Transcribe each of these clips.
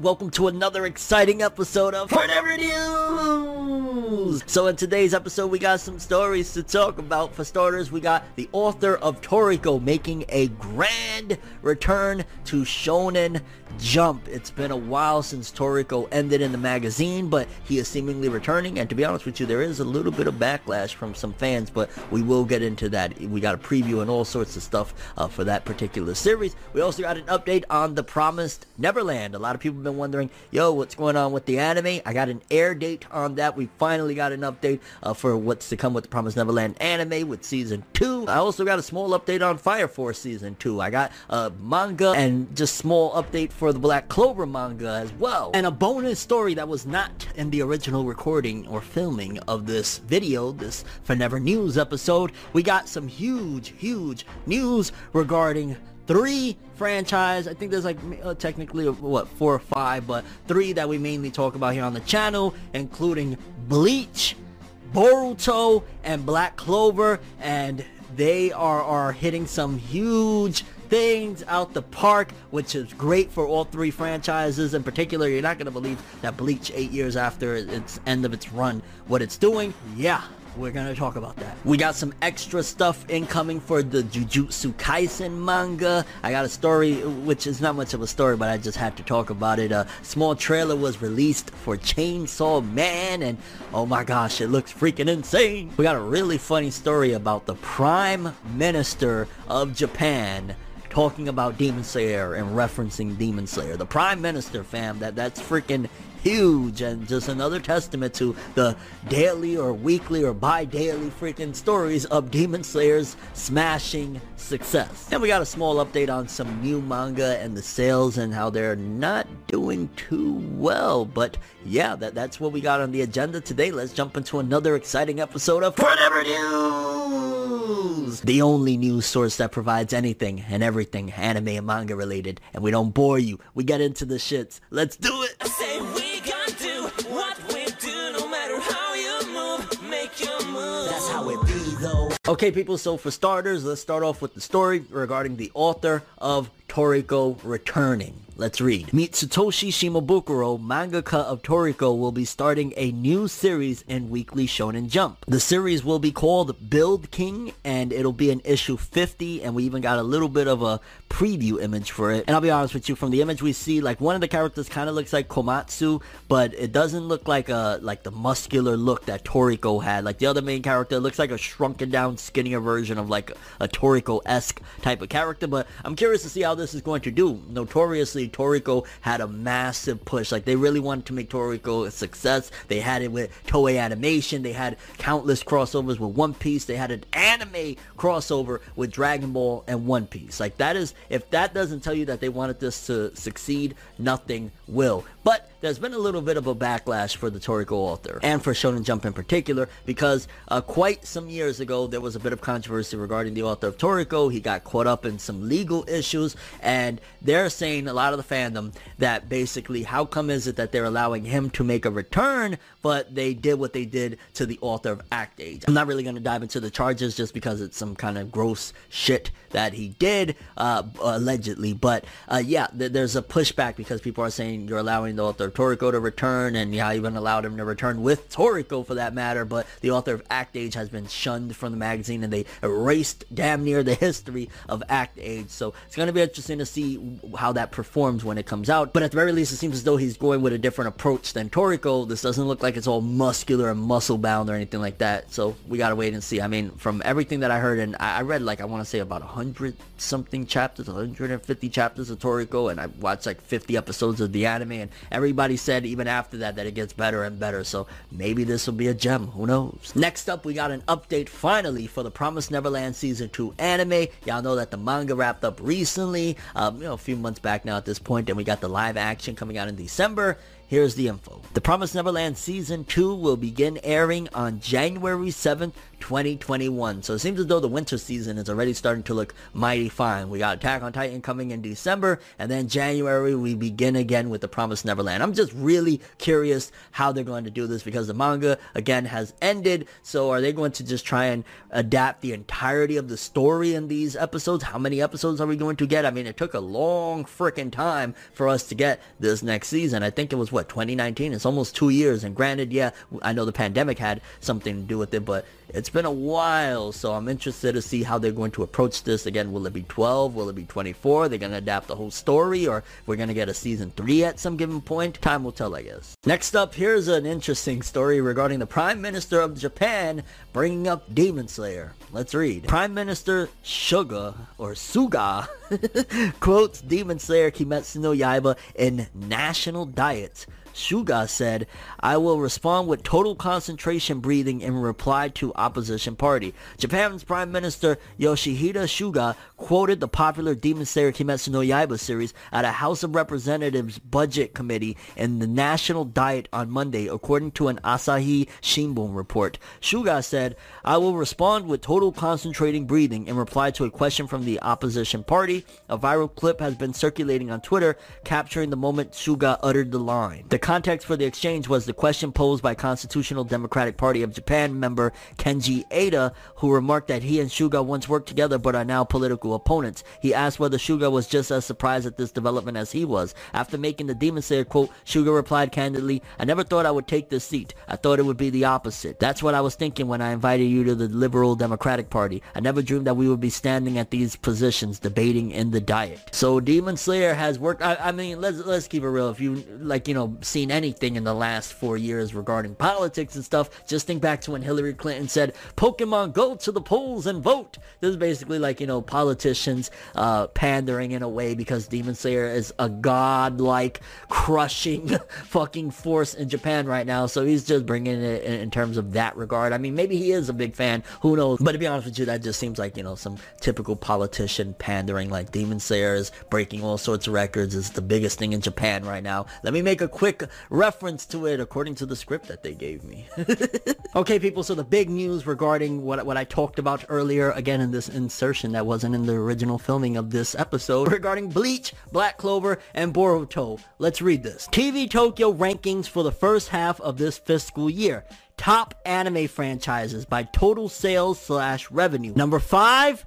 Welcome to another exciting episode of Whatever News! So in today's episode, we got some stories to talk about. For starters, we got the author of Toriko making a grand return to Shonen Jump. It's been a while since Toriko ended in the magazine, but he is seemingly returning. And to be honest with you, there is a little bit of backlash from some fans, but we will get into that. We got a preview and all sorts of stuff uh, for that particular series. We also got an update on The Promised Neverland. A lot of people have been wondering, yo, what's going on with the anime? I got an air date on that. We finally got an update uh, for what's to come with The Promised Neverland anime with season 2. I also got a small update on Fire Force season 2. I got a manga and just small update for the Black Clover manga as well. And a bonus story that was not in the original recording or filming of this video, this Forever News episode. We got some huge, huge news regarding three franchise. I think there's like uh, technically uh, what four or five, but three that we mainly talk about here on the channel, including Bleach, Boruto, and Black Clover, and they are are hitting some huge things out the park, which is great for all three franchises. In particular, you're not going to believe that Bleach, eight years after its end of its run, what it's doing, yeah, we're gonna talk about that. We got some extra stuff incoming for the Jujutsu Kaisen manga. I got a story, which is not much of a story, but I just had to talk about it. A small trailer was released for Chainsaw Man, and oh my gosh, it looks freaking insane. We got a really funny story about the Prime Minister of Japan talking about Demon Slayer and referencing Demon Slayer. The Prime Minister, fam, that that's freaking huge and just another testament to the daily or weekly or bi-daily freaking stories of Demon Slayer's smashing success. And we got a small update on some new manga and the sales and how they're not doing too well. But yeah, that, that's what we got on the agenda today. Let's jump into another exciting episode of Forever News! The only news source that provides anything and everything anime and manga related. And we don't bore you. We get into the shits. Let's do it! Okay, people, so for starters, let's start off with the story regarding the author of Toriko returning. Let's read. Meet Satoshi Shimabukuro, mangaka of Toriko, will be starting a new series in Weekly Shonen Jump. The series will be called Build King, and it'll be in issue 50, and we even got a little bit of a preview image for it. And I'll be honest with you, from the image we see, like one of the characters kind of looks like Komatsu, but it doesn't look like a like the muscular look that Toriko had. Like the other main character looks like a shrunken down, skinnier version of like a, a Toriko-esque type of character. But I'm curious to see how this is going to do. Notoriously, Toriko had a massive push. Like they really wanted to make Toriko a success. They had it with Toei Animation. They had countless crossovers with One Piece. They had an anime crossover with Dragon Ball and One Piece. Like that is, if that doesn't tell you that they wanted this to succeed, nothing will. But there's been a little bit of a backlash for the Toriko author and for Shonen Jump in particular because uh, quite some years ago there was a bit of controversy regarding the author of Toriko. He got caught up in some legal issues and they're saying a lot of the fandom that basically how come is it that they're allowing him to make a return but they did what they did to the author of Act Age. I'm not really going to dive into the charges just because it's some kind of gross shit that he did uh, allegedly but uh, yeah th- there's a pushback because people are saying you're allowing the author of Toriko to return, and yeah, even allowed him to return with Toriko for that matter. But the author of Act Age has been shunned from the magazine, and they erased damn near the history of Act Age. So it's going to be interesting to see how that performs when it comes out. But at the very least, it seems as though he's going with a different approach than Toriko. This doesn't look like it's all muscular and muscle bound or anything like that. So we got to wait and see. I mean, from everything that I heard, and I read like I want to say about 100 something chapters, 150 chapters of Toriko, and I watched like 50 episodes of the anime, and everybody said even after that that it gets better and better. So maybe this will be a gem. Who knows? Next up, we got an update finally for the Promised Neverland Season 2 anime. Y'all know that the manga wrapped up recently um, you know, a few months back now at this point, and we got the live action coming out in December. Here's the info. The Promised Neverland Season 2 will begin airing on January 7th, 2021. So it seems as though the winter season is already starting to look mighty fine. We got Attack on Titan coming in December, and then January we begin again with The Promised Neverland. I'm just really curious how they're going to do this because the manga, again, has ended. So are they going to just try and adapt the entirety of the story in these episodes? How many episodes are we going to get? I mean, it took a long freaking time for us to get this next season. I think it was what 2019 it's almost two years and granted yeah i know the pandemic had something to do with it but it's been a while so i'm interested to see how they're going to approach this. Again will it be 12 will it be 24 they're going to adapt the whole story or we're going to get a season 3 at some given point? Time will tell i guess. Next up here's an interesting story regarding the prime minister of japan bringing up demon slayer. Let's read. Prime minister suga or suga quotes demon slayer kimetsu no yaiba in national diet Suga said, I will respond with total concentration breathing in reply to opposition party. Japan's Prime Minister Yoshihide Suga quoted the popular Demon Slayer Kimetsu no Yaiba series at a House of Representatives budget committee in the National Diet on Monday, according to an Asahi Shimbun report. Suga said, I will respond with total concentrating breathing in reply to a question from the opposition party. A viral clip has been circulating on Twitter, capturing the moment Suga uttered the line. The context for the exchange was the question posed by Constitutional Democratic Party of Japan member Kenji Eda, who remarked that he and Suga once worked together but are now political opponents. He asked whether Suga was just as surprised at this development as he was. After making the Demon Slayer quote, Suga replied candidly, I never thought I would take this seat. I thought it would be the opposite. That's what I was thinking when I invited you to the Liberal Democratic Party. I never dreamed that we would be standing at these positions debating in the diet. So Demon Slayer has worked. I, I mean, let's let's keep it real. If you like, you know, see seen anything in the last four years regarding politics and stuff, just think back to when Hillary Clinton said, Pokemon, go to the polls and vote. This is basically like, you know, politicians uh, pandering in a way because Demon Slayer is a godlike, crushing fucking force in Japan right now. So he's just bringing it in, in terms of that regard. I mean, maybe he is a big fan. Who knows? But to be honest with you, that just seems like, you know, some typical politician pandering like Demon Slayer is breaking all sorts of records. It's the biggest thing in Japan right now. Let me make a quick reference to it according to the script that they gave me. okay, people, so the big news regarding what, what I talked about earlier, again in this insertion that wasn't in the original filming of this episode, regarding Bleach, Black Clover, and Boruto. Let's read this. TV Tokyo rankings for the first half of this fiscal year. Top anime franchises by total sales slash revenue. Number five,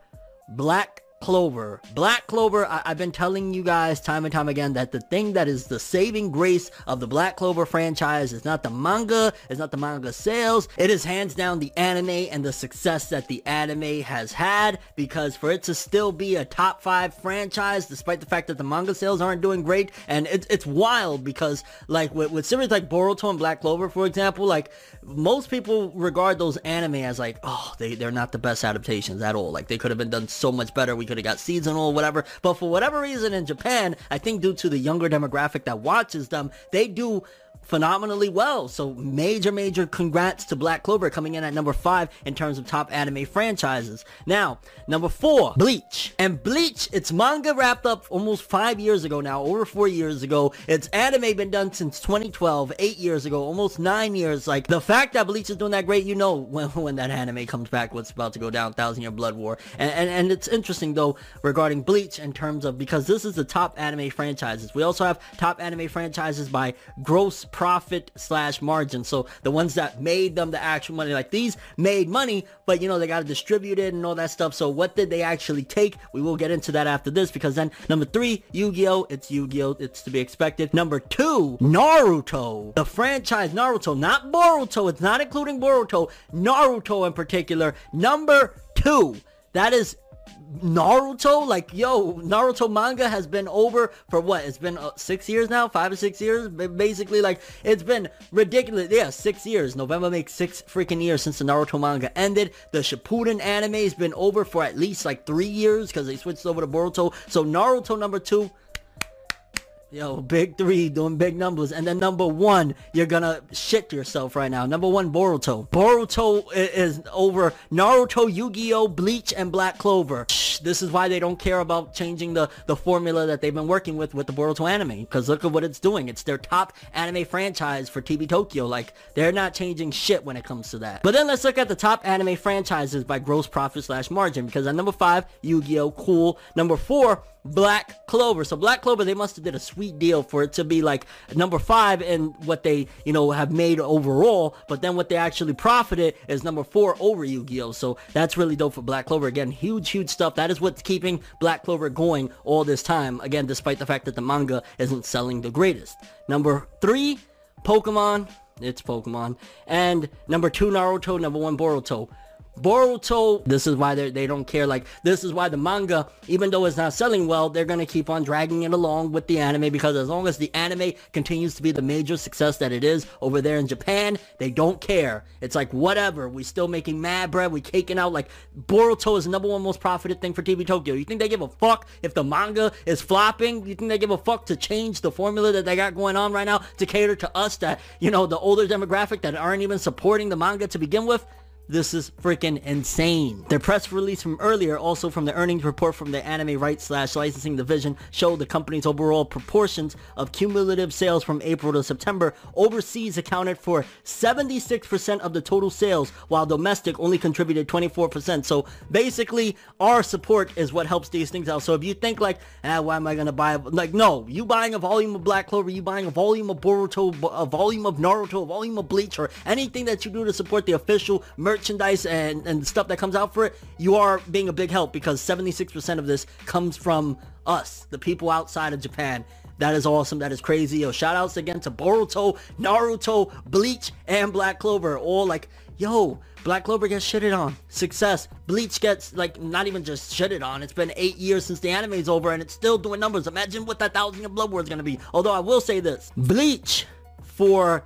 Black Clover. Black Clover, I- have been telling you guys time and time again that the thing that is the saving grace of the Black Clover franchise is not the manga, it's not the manga sales, it is hands down the anime and the success that the anime has had because for it to still be a top five franchise despite the fact that the manga sales aren't doing great and it, it's wild because like with, with series like Boruto and Black Clover for example, like most people regard those anime as like, oh, they, they're not the best adaptations at all. Like they could have been done so much better. We could have got seasonal or whatever. But for whatever reason in Japan, I think due to the younger demographic that watches them, they do phenomenally well. So major, major congrats to Black Clover coming in at number five in terms of top anime franchises. Now, number four, Bleach. And Bleach, its manga wrapped up almost five years ago now, over four years ago. Its anime been done since 2012, eight years ago, almost nine years. Like the fact that Bleach is doing that great, you know when, when that anime comes back, what's about to go down, Thousand Year Blood War. And, and, and it's interesting though regarding Bleach in terms of, because this is the top anime franchises. We also have top anime franchises by gross profit slash margin. So the ones that made them the actual money, like these made money, but you know, they got to distribute it and all that stuff. So what did they actually take? We will get into that after this because then number three, Yu-Gi-Oh! It's Yu-Gi-Oh! It's to be expected. Number two, Naruto. The franchise Naruto, not Boruto. It's not including Boruto. Naruto in particular. Number two. That is Naruto, like yo, Naruto manga has been over for what? It's been uh, six years now, five or six years. Basically, like it's been ridiculous. Yeah, six years. November makes six freaking years since the Naruto manga ended. The Shippuden anime has been over for at least like three years because they switched over to Boruto. So Naruto number two, Yo, big three doing big numbers. And then number one, you're gonna shit yourself right now. Number one, Boruto. Boruto is over Naruto, Yu-Gi-Oh, Bleach, and Black Clover. This is why they don't care about changing the, the formula that they've been working with with the Boruto anime. Because look at what it's doing. It's their top anime franchise for TV Tokyo. Like, they're not changing shit when it comes to that. But then let's look at the top anime franchises by gross profit slash margin. Because at number five, Yu-Gi-Oh, cool. Number four, Black Clover. So Black Clover, they must have did a sweet deal for it to be like number five in what they, you know, have made overall. But then what they actually profited is number four over Yu-Gi-Oh. So that's really dope for Black Clover. Again, huge, huge stuff. That is what's keeping Black Clover going all this time. Again, despite the fact that the manga isn't selling the greatest. Number three, Pokemon. It's Pokemon. And number two, Naruto. Number one, Boruto. Boruto, this is why they don't care. Like, this is why the manga, even though it's not selling well, they're going to keep on dragging it along with the anime because as long as the anime continues to be the major success that it is over there in Japan, they don't care. It's like, whatever. We still making mad bread. We caking out. Like, Boruto is the number one most profited thing for TV Tokyo. You think they give a fuck if the manga is flopping? You think they give a fuck to change the formula that they got going on right now to cater to us that, you know, the older demographic that aren't even supporting the manga to begin with? This is freaking insane. Their press release from earlier, also from the earnings report from the anime rights slash licensing division, showed the company's overall proportions of cumulative sales from April to September. Overseas accounted for 76% of the total sales, while domestic only contributed 24%. So basically, our support is what helps these things out. So if you think like, ah, why am I gonna buy? Like, no, you buying a volume of Black Clover, you buying a volume of Boruto, a volume of Naruto, a volume of Bleach, or anything that you do to support the official merch merchandise and, and stuff that comes out for it, you are being a big help because 76% of this comes from us, the people outside of Japan. That is awesome. That is crazy. Yo, shout outs again to Boruto, Naruto, Bleach, and Black Clover. All like, yo, Black Clover gets shitted on. Success. Bleach gets, like, not even just shitted on. It's been eight years since the anime is over and it's still doing numbers. Imagine what that Thousand Year Blood War is going to be. Although I will say this. Bleach, for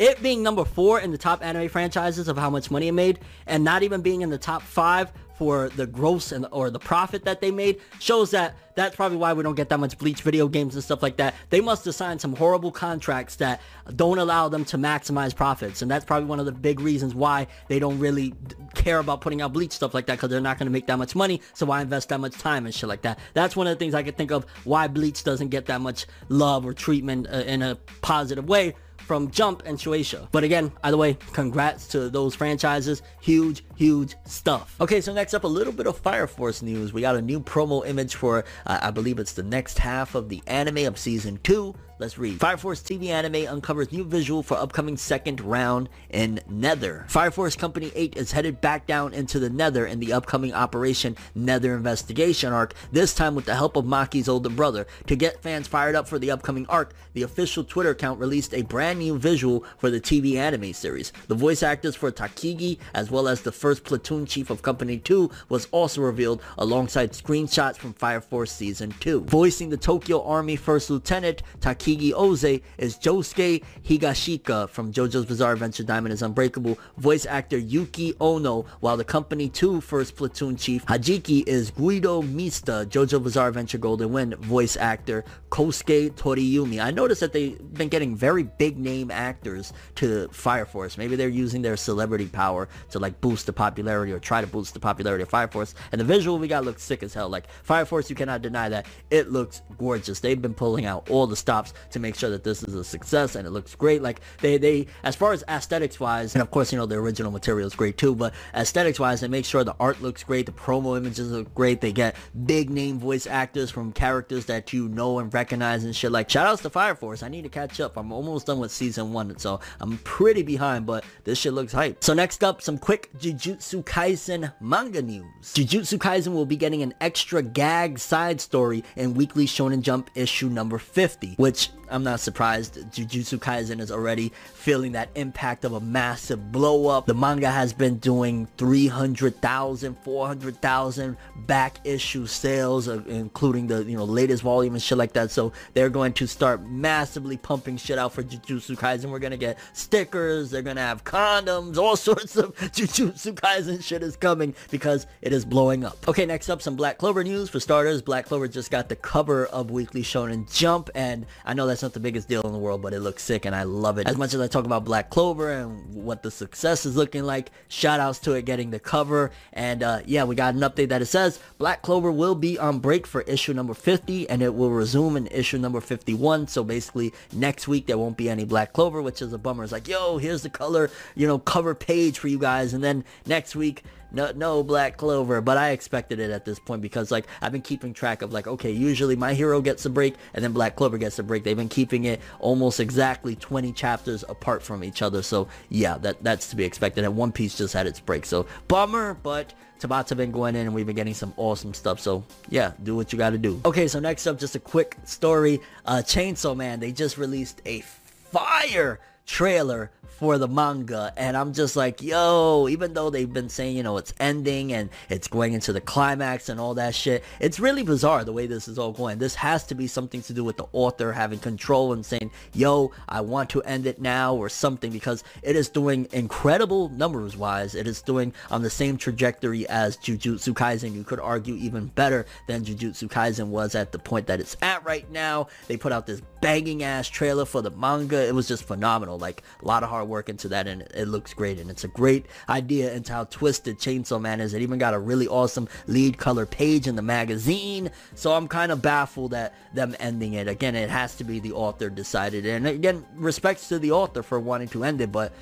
it being number four in the top anime franchises of how much money it made, and not even being in the top five for the gross and or the profit that they made shows that that's probably why we don't get that much Bleach video games and stuff like that. They must have signed some horrible contracts that don't allow them to maximize profits. And that's probably one of the big reasons why they don't really care about putting out Bleach stuff like that because they're not going to make that much money. So why invest that much time and shit like that? That's one of the things I could think of why Bleach doesn't get that much love or treatment uh, in a positive way from Jump and Shueisha. But again, either way, congrats to those franchises. Huge, huge stuff. Okay, so next up, a little bit of Fire Force news. We got a new promo image for, uh, I believe it's the next half of the anime of Season 2. Let's read. Fire Force TV anime uncovers new visual for upcoming second round in Nether. Fire Force Company 8 is headed back down into the Nether in the upcoming Operation Nether Investigation arc, this time with the help of Maki's older brother. To get fans fired up for the upcoming arc, the official Twitter account released a brand new visual for the TV anime series. The voice actors for Takigi, as well as the first platoon chief of Company 2, was also revealed alongside screenshots from Fire Force Season 2. Voicing the Tokyo Army First Lieutenant, Takagi Kigi Oze is Josuke Higashikata from JoJo's Bizarre Adventure Diamond is Unbreakable, voice actor Yuki Ono, while the Company 2 First Platoon Chief Hajiki is Guido Mista, JoJo Bizarre Adventure Golden Wind, voice actor Kosuke Toriumi. I noticed that they've been getting very big name actors to Fire Force. Maybe they're using their celebrity power to like boost the popularity or try to boost the popularity of Fire Force. And the visual we got looks sick as hell. Like Fire Force, you cannot deny that. It looks gorgeous. They've been pulling out all the stops to make sure that this is a success and it looks great. Like they, they, as far as aesthetics wise, and of course, you know, the original material is great too, but aesthetics wise, they make sure the art looks great. The promo images look great. They get big name voice actors from characters that you know and recognize and shit. Like shout outs to Fire Force. I need to catch up. I'm almost done with season one. So I'm pretty behind, but this shit looks hype. So next up, some quick Jujutsu Kaisen manga news. Jujutsu Kaisen will be getting an extra gag side story in Weekly Shonen Jump issue number 50, which much I'm not surprised. Jujutsu Kaisen is already feeling that impact of a massive blow up. The manga has been doing 300,000, 400,000 back issue sales, uh, including the you know latest volume and shit like that. So they're going to start massively pumping shit out for Jujutsu Kaisen. We're gonna get stickers. They're gonna have condoms. All sorts of Jujutsu Kaisen shit is coming because it is blowing up. Okay, next up, some Black Clover news. For starters, Black Clover just got the cover of Weekly Shonen Jump, and I know that's not the biggest deal in the world, but it looks sick, and I love it. As much as I talk about Black Clover and what the success is looking like, shout outs to it getting the cover, and uh, yeah, we got an update that it says Black Clover will be on break for issue number 50, and it will resume in issue number 51, so basically next week there won't be any Black Clover, which is a bummer. It's like, yo, here's the color, you know, cover page for you guys, and then next week, no, no Black Clover, but I expected it at this point because like I've been keeping track of like, okay, usually my hero gets a break and then Black Clover gets a break. They've been keeping it almost exactly 20 chapters apart from each other. So yeah, that that's to be expected. And One Piece just had its break. So bummer, but Tabata been going in and we've been getting some awesome stuff. So yeah, do what you gotta do. Okay, so next up, just a quick story. Uh, Chainsaw Man, they just released a fire trailer for the manga and I'm just like yo even though they've been saying you know it's ending and it's going into the climax and all that shit it's really bizarre the way this is all going. This has to be something to do with the author having control and saying yo I want to end it now or something because it is doing incredible numbers wise it is doing on the same trajectory as Jujutsu Kaisen. You could argue even better than Jujutsu Kaisen was at the point that it's at right now. They put out this banging ass trailer for the manga. It was just phenomenal like a lot of hard work into that and it looks great and it's a great idea into how twisted Chainsaw Man is. It even got a really awesome lead color page in the magazine. So I'm kind of baffled at them ending it. Again, it has to be the author decided. And again, respects to the author for wanting to end it, but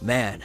man,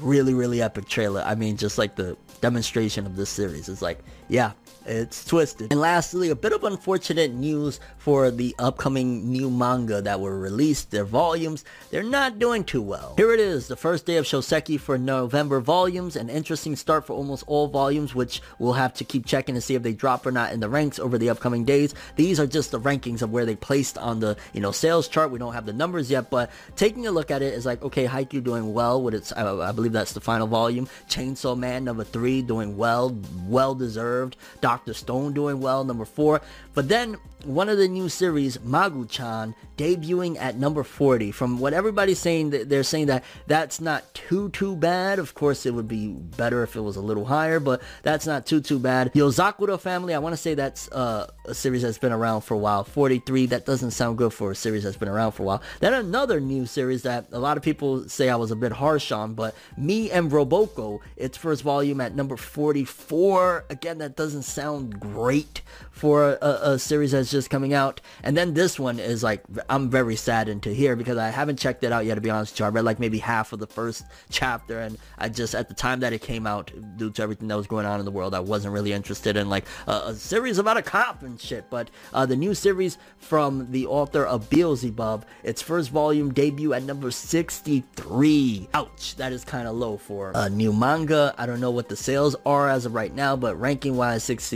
really, really epic trailer. I mean, just like the demonstration of this series. It's like, yeah, it's twisted. And lastly, a bit of unfortunate news for the upcoming new manga that were released. Their volumes, they're not doing too well. Here it is, the first day of Shoseki for November volumes. An interesting start for almost all volumes, which we'll have to keep checking to see if they drop or not in the ranks over the upcoming days. These are just the rankings of where they placed on the, you know, sales chart. We don't have the numbers yet, but taking a look at it is like, okay, Haikyuu doing well with its, I, I believe that's the final volume. Chainsaw Man number three doing well, well deserved. Dr. Stone doing well, number four. But then one of the new series, Magu-chan, debuting at number 40. From what everybody's saying, they're saying that that's not too, too bad. Of course, it would be better if it was a little higher, but that's not too, too bad. Yozakura Family, I want to say that's uh, a series that's been around for a while. 43, that doesn't sound good for a series that's been around for a while. Then another new series that a lot of people say I was a bit harsh on, but Me and Roboco, its first volume at number 44. Again, that doesn't sound great for a, a series that's just coming out. And then this one is like, I'm very saddened to hear because I haven't checked it out yet, to be honest with you. I read like maybe half of the first chapter and I just, at the time that it came out, due to everything that was going on in the world, I wasn't really interested in like a, a series about a cop and shit. But uh, the new series from the author of Beelzebub, its first volume debut at number 63. Ouch, that is kind of low for a new manga. I don't know what the sales are as of right now, but ranking wise, 63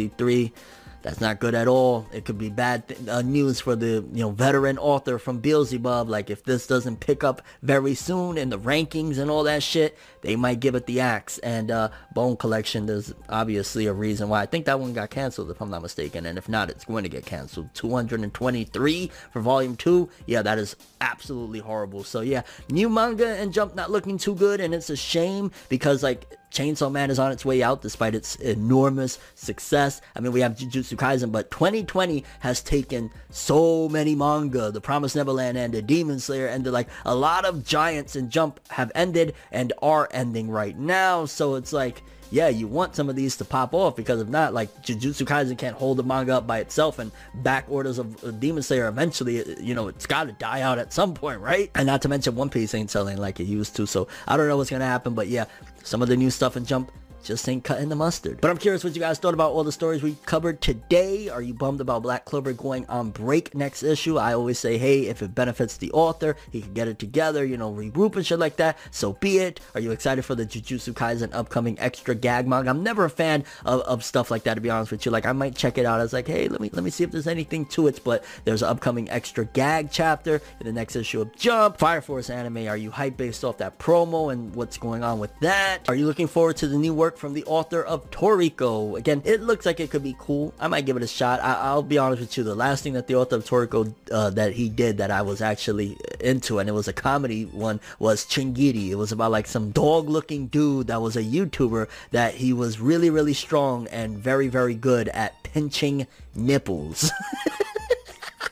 that's not good at all. It could be bad th- uh, news for the you know veteran author from Beelzebub. Like if this doesn't pick up very soon in the rankings and all that shit, they might give it the axe. And uh, Bone Collection, there's obviously a reason why. I think that one got canceled if I'm not mistaken. And if not, it's going to get canceled. 223 for Volume 2. Yeah, that is absolutely horrible. So yeah, new manga and Jump not looking too good. And it's a shame because like Chainsaw Man is on its way out despite its enormous success. I mean, we have Jujutsu Kaisen, but 2020 has taken so many manga. The Promised Neverland ended, Demon Slayer ended, like a lot of giants and Jump have ended and are ending right now. So it's like, yeah, you want some of these to pop off because if not, like Jujutsu Kaisen can't hold the manga up by itself and back orders of Demon Slayer eventually, uh, you know, it's got to die out at some point, right? And not to mention One Piece ain't selling like it used to. So I don't know what's going to happen, but yeah, some of the new stuff in Jump just ain't cutting the mustard. But I'm curious what you guys thought about all the stories we covered today. Are you bummed about Black Clover going on break next issue? I always say, hey, if it benefits the author, he can get it together, you know, regroup and shit like that. So be it. Are you excited for the Jujutsu Kaisen upcoming extra gag manga? I'm never a fan of, of stuff like that, to be honest with you. Like, I might check it out. I was like, hey, let me let me see if there's anything to it. But there's an upcoming extra gag chapter in the next issue of Jump. Fire Force anime. Are you hyped based off that promo and what's going on with that? Are you looking forward to the new work from the author of Toriko? Again, it looks like it could be cool. I might give it a shot. I, will be honest with you. The last thing that the author of Toriko uh, that he did that I was actually into, and it was a comedy one, was Chingiri. It was about like some dog-looking dude that was a YouTuber that he was really, really strong and very, very good at pinching nipples.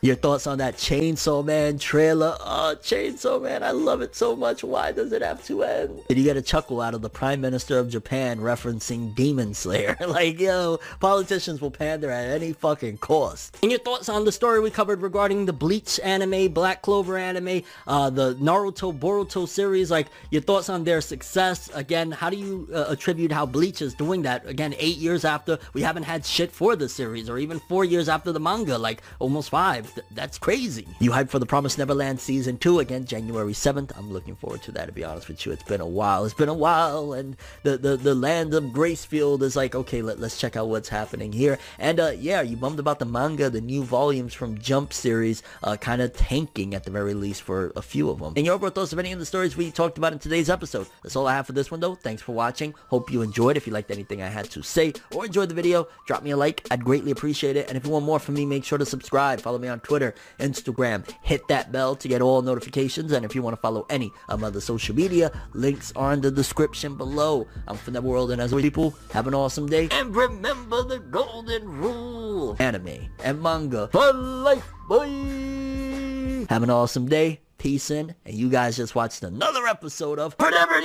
Your thoughts on that Chainsaw Man trailer? Oh, Chainsaw Man, I love it so much. Why does it have to end? Did you get a chuckle out of the Prime Minister of Japan referencing Demon Slayer? like, yo, politicians will pander at any fucking cost. And your thoughts on the story we covered regarding the Bleach anime, Black Clover anime, uh, the Naruto Boruto series, like your thoughts on their success. Again, how do you uh, attribute how Bleach is doing that? Again, eight years after we haven't had shit for the series, or even four years after the manga, like almost five. Th- that's crazy. You hyped for the Promised Neverland season two again, January 7th. I'm looking forward to that, to be honest with you. It's been a while. It's been a while. And the, the, the land of Gracefield is like, okay, let, let's check out what's happening here. And uh, yeah, you bummed about the manga, the new volumes from Jump series, uh, kind of tanking at the very least for a few of them. And your overall thoughts of any of the stories we talked about in today's episode. That's all I have for this one though. Thanks for watching. Hope you enjoyed. If you liked anything I had to say or enjoyed the video, drop me a like. I'd greatly appreciate it. And if you want more from me, make sure to subscribe. Follow me on Twitter, Instagram. Hit that bell to get all notifications. And if you want to follow any of my other social media, links are in the description below. I'm from the world, and as always, people, have an awesome day. And remember the golden rule. Anime and manga for life, boy. Have an awesome day. Peace in. And you guys just watched another episode of Whatever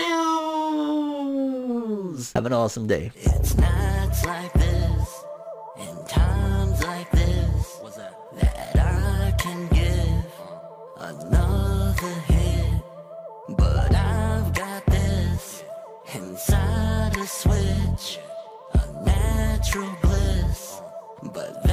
News. Have an awesome day. It's nights like a switch, a natural bliss. But